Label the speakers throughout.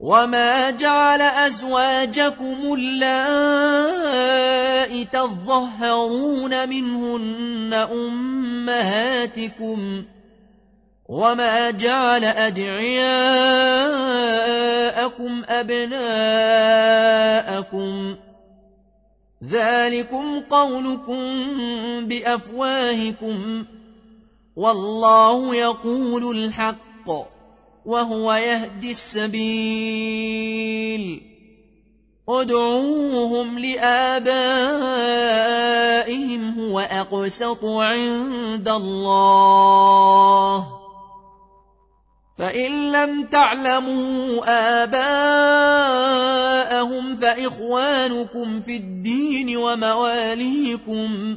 Speaker 1: وما جعل أزواجكم اللائي تظهرون منهن أمهاتكم وما جعل أدعياءكم أبناءكم ذلكم قولكم بأفواهكم والله يقول الحق وهو يهدي السبيل ادعوهم لآبائهم هو أقسط عند الله فإن لم تعلموا آباءهم فإخوانكم في الدين ومواليكم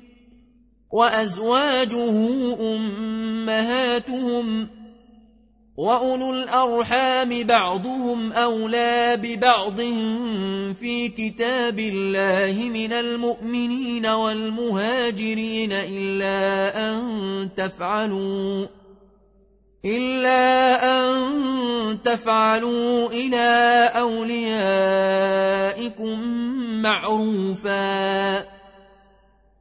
Speaker 1: وأزواجه أمهاتهم وأولو الأرحام بعضهم أولى ببعض في كتاب الله من المؤمنين والمهاجرين إلا أن تفعلوا إلا أن تفعلوا إلى أوليائكم معروفاً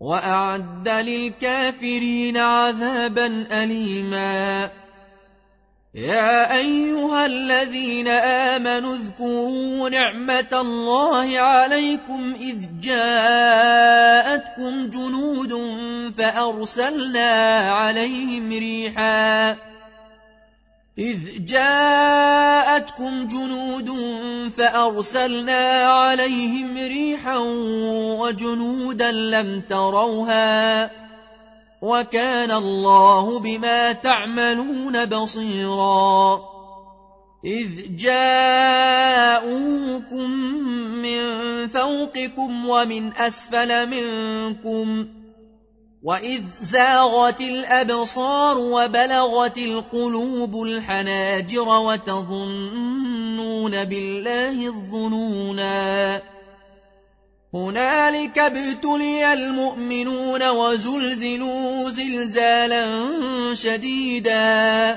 Speaker 1: واعد للكافرين عذابا اليما يا ايها الذين امنوا اذكروا نعمه الله عليكم اذ جاءتكم جنود فارسلنا عليهم ريحا إذ جاءتكم جنود فأرسلنا عليهم ريحا وجنودا لم تروها وكان الله بما تعملون بصيرا إذ جاءوكم من فوقكم ومن أسفل منكم واذ زاغت الابصار وبلغت القلوب الحناجر وتظنون بالله الظنونا هنالك ابتلي المؤمنون وزلزلوا زلزالا شديدا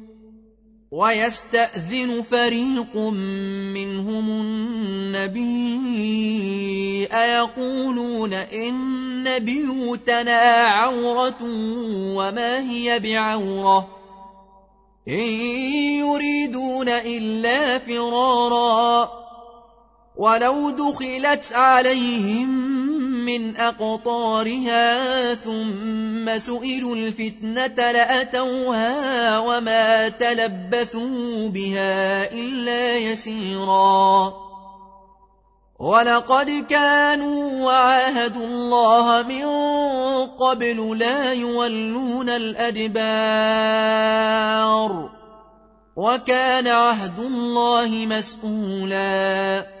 Speaker 1: ويستاذن فريق منهم النبي ايقولون ان بيوتنا عوره وما هي بعوره ان يريدون الا فرارا ولو دخلت عليهم من أقطارها ثم سئلوا الفتنة لأتوها وما تلبثوا بها إلا يسيرا ولقد كانوا وعاهدوا الله من قبل لا يولون الأدبار وكان عهد الله مسؤولاً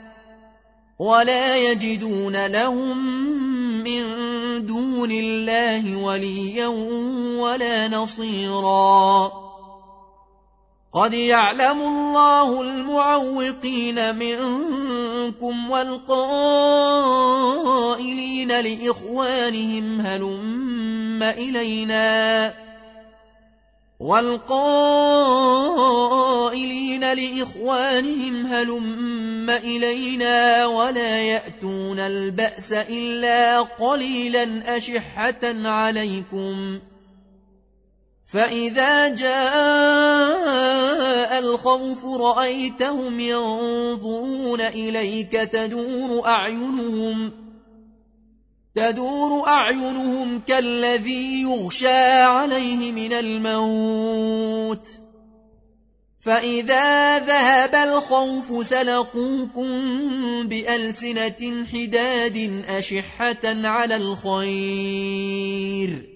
Speaker 1: ولا يجدون لهم من دون الله وليا ولا نصيرا قد يعلم الله المعوقين منكم والقائلين لاخوانهم هلم الينا والقائلين لإخوانهم هلم إلينا ولا يأتون البأس إلا قليلا أشحة عليكم فإذا جاء الخوف رأيتهم ينظرون إليك تدور أعينهم تدور أعينهم كالذي يغشى عليه من الموت فإذا ذهب الخوف سلقوكم بألسنة حداد أشحة على الخير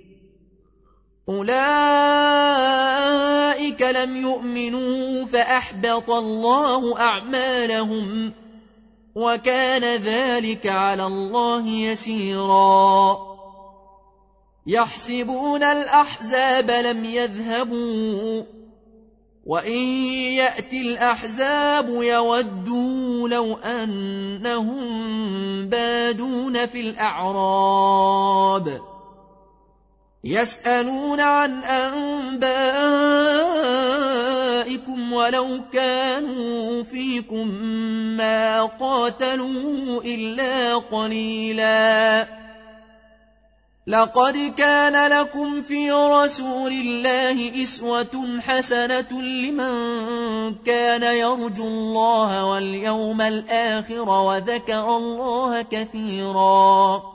Speaker 1: أولئك لم يؤمنوا فأحبط الله أعمالهم ۖ وكان ذلك على الله يسيرا يحسبون الاحزاب لم يذهبوا وان ياتي الاحزاب يودوا لو انهم بادون في الاعراب يسالون عن انبائهم آبائكم ولو كانوا فيكم ما قاتلوا إلا قليلا لقد كان لكم في رسول الله إسوة حسنة لمن كان يرجو الله واليوم الآخر وذكر الله كثيراً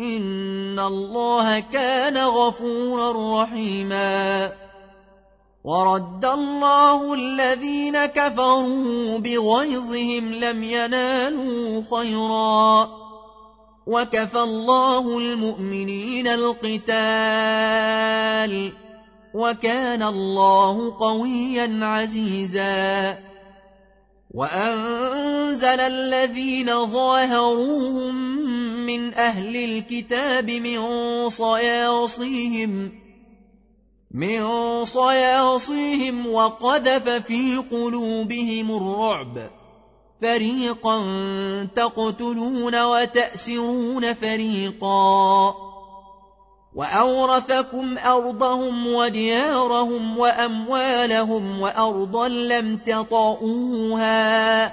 Speaker 1: إن الله كان غفورا رحيما ورد الله الذين كفروا بغيظهم لم ينالوا خيرا وكفى الله المؤمنين القتال وكان الله قويا عزيزا وأنزل الذين ظاهروهم من أهل الكتاب من صياصيهم من صياصيهم وقذف في قلوبهم الرعب فريقا تقتلون وتأسرون فريقا وأورثكم أرضهم وديارهم وأموالهم وأرضا لم تطئوها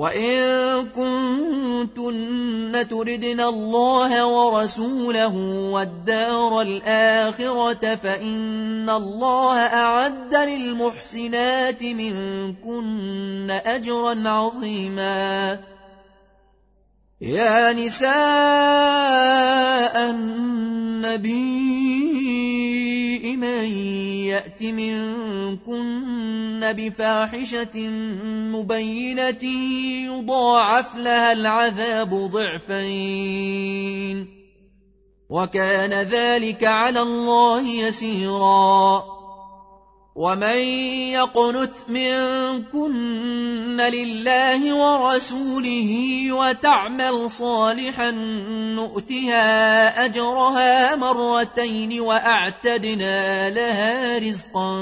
Speaker 1: وإن كنتن تردن الله ورسوله والدار الآخرة فإن الله أعد للمحسنات منكن أجرا عظيما يا نساء النبي لمن يأت منكن بفاحشة مبينة يضاعف لها العذاب ضعفين وكان ذلك على الله يسيراً ومن يقنت منكن لله ورسوله وتعمل صالحا نؤتها أجرها مرتين وأعتدنا لها رزقا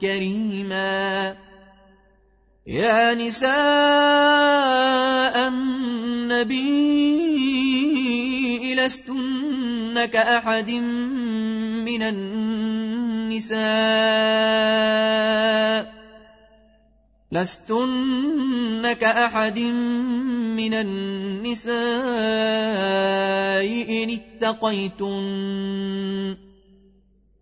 Speaker 1: كريما يا نساء النبي لستن كأحد من النساء لستن كأحد من النساء إن اتقيتن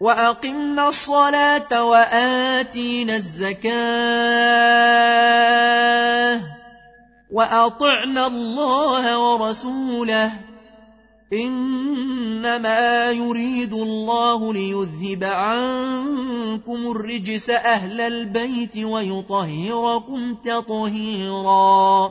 Speaker 1: واقمنا الصلاه واتينا الزكاه واطعنا الله ورسوله انما يريد الله ليذهب عنكم الرجس اهل البيت ويطهركم تطهيرا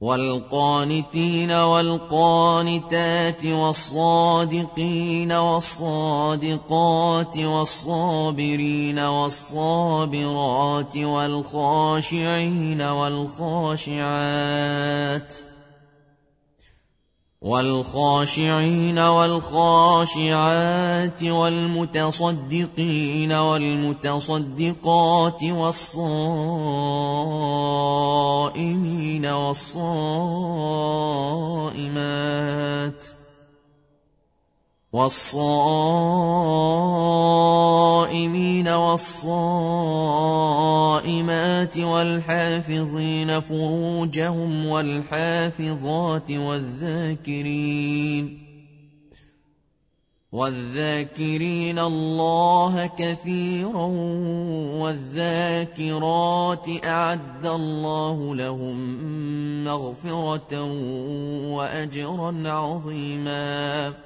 Speaker 1: والقانتين والقانتات والصادقين والصادقات والصابرين والصابرات والخاشعين والخاشعات والخاشعين والخاشعات والمتصدقين والمتصدقات والصائمين والصائمات والصائمين والصائمات والحافظين فروجهم والحافظات والذاكرين والذاكرين الله كثيرا والذاكرات أعد الله لهم مغفرة وأجرا عظيماً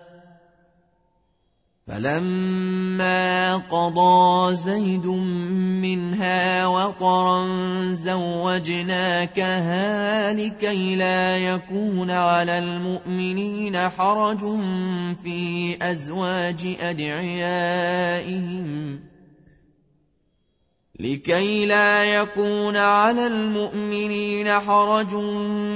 Speaker 1: فلما قضى زيد منها وطرا زوجناكها لكي لا يكون على المؤمنين حرج في أزواج أدعيائهم لكي لا يكون على المؤمنين حرج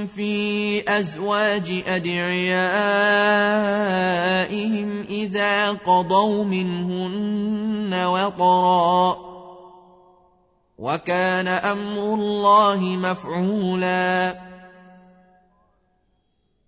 Speaker 1: في أزواج أدعيائهم إذا قضوا منهن وطرا وكان أمر الله مفعولاً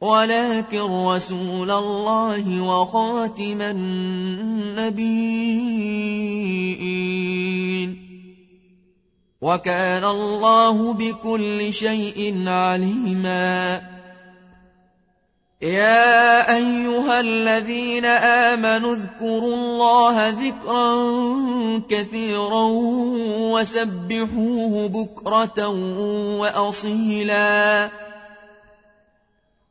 Speaker 1: ولكن رسول الله وخاتم النبيين وكان الله بكل شيء عليما يا ايها الذين امنوا اذكروا الله ذكرا كثيرا وسبحوه بكره واصيلا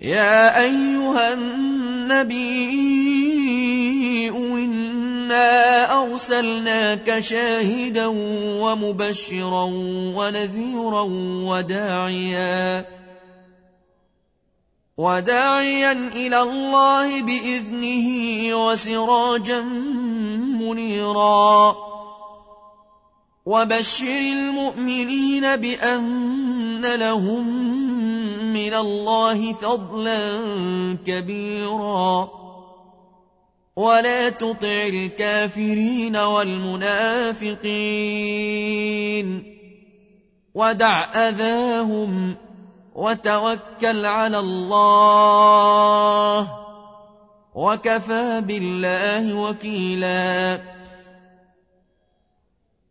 Speaker 1: يا ايها النبي انا ارسلناك شاهدا ومبشرا ونذيرا وداعيا وداعيا الى الله باذنه وسراجا منيرا وبشر المؤمنين بان لهم من الله فضلا كبيرا ولا تطع الكافرين والمنافقين ودع اذاهم وتوكل على الله وكفى بالله وكيلاً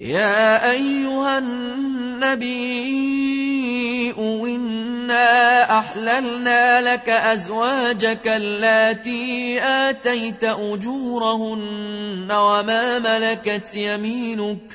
Speaker 1: يا أيها النبي إنا أحللنا لك أزواجك اللاتي آتيت أجورهن وما ملكت يمينك ۖ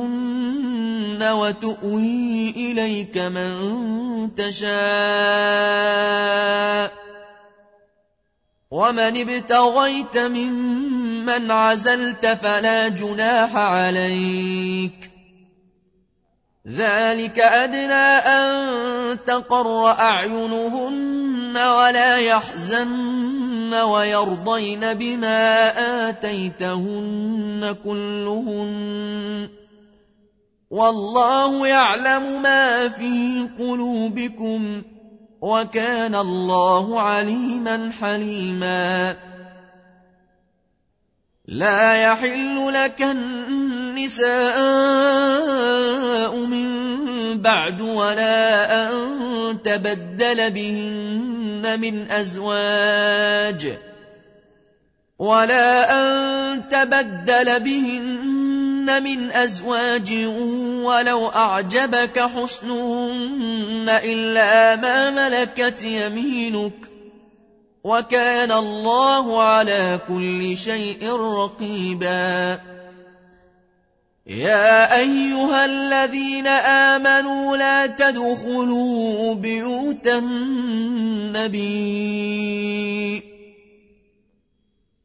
Speaker 1: وتؤوي إليك من تشاء ومن ابتغيت ممن عزلت فلا جناح عليك ذلك أدنى أن تقر أعينهن ولا يحزن ويرضين بما آتيتهن كلهن والله يعلم ما في قلوبكم وكان الله عليما حليما لا يحل لك النساء من بعد ولا ان تبدل بهن من ازواج ولا ان تبدل بهن حسنهن من أزواج ولو أعجبك حسنهن إلا ما ملكت يمينك وكان الله على كل شيء رقيبا يا أيها الذين آمنوا لا تدخلوا بيوت النبي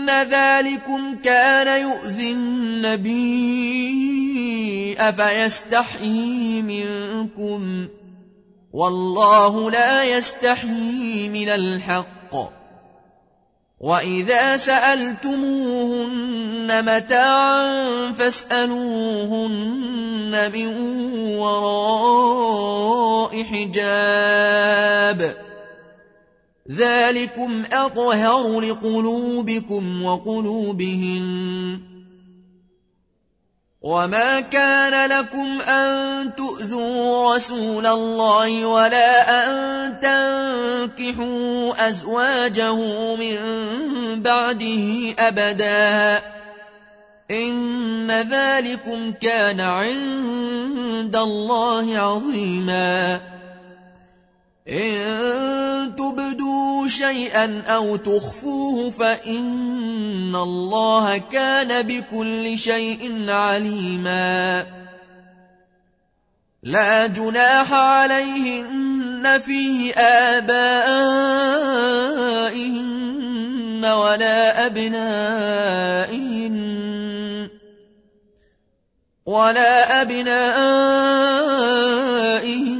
Speaker 1: إن ذلكم كان يؤذي النبي أفيستحيي منكم والله لا يستحيي من الحق وإذا سألتموهن متاعا فاسألوهن من وراء حجاب ۖ ذلكم أطهر لقلوبكم وقلوبهم وما كان لكم أن تؤذوا رسول الله ولا أن تنكحوا أزواجه من بعده أبدا إن ذلكم كان عند الله عظيما إن تبدوا شيئا او تخفوه فان الله كان بكل شيء عليما لا جناح عليهن في ابائهن ولا ابنائهن ولا ابنائهن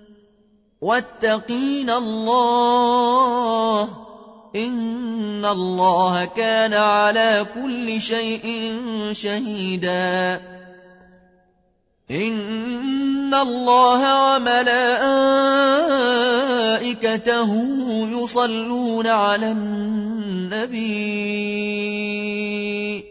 Speaker 1: واتقين الله ان الله كان على كل شيء شهيدا ان الله وملائكته يصلون على النبي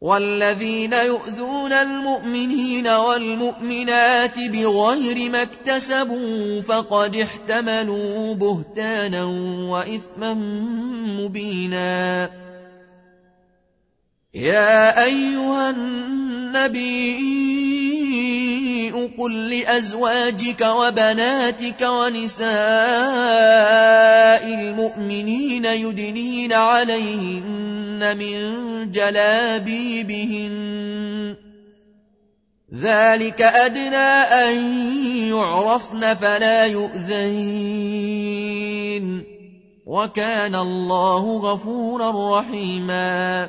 Speaker 1: والذين يؤذون المؤمنين والمؤمنات بغير ما اكتسبوا فقد احتملوا بهتانا واثما مبينا يا ايها النبي يجيء قل لأزواجك وبناتك ونساء المؤمنين يدنين عليهن من جلابيبهن ذلك أدنى أن يعرفن فلا يؤذين وكان الله غفورا رحيماً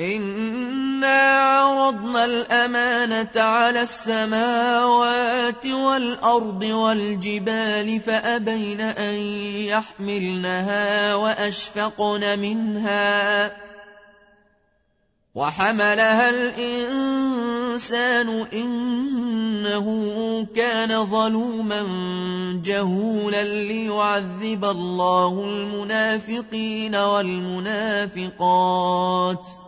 Speaker 1: إنا عرضنا الأمانة على السماوات والأرض والجبال فأبين أن يحملنها وأشفقن منها وحملها الإنسان إنه كان ظلوما جهولا ليعذب الله المنافقين والمنافقات ۖ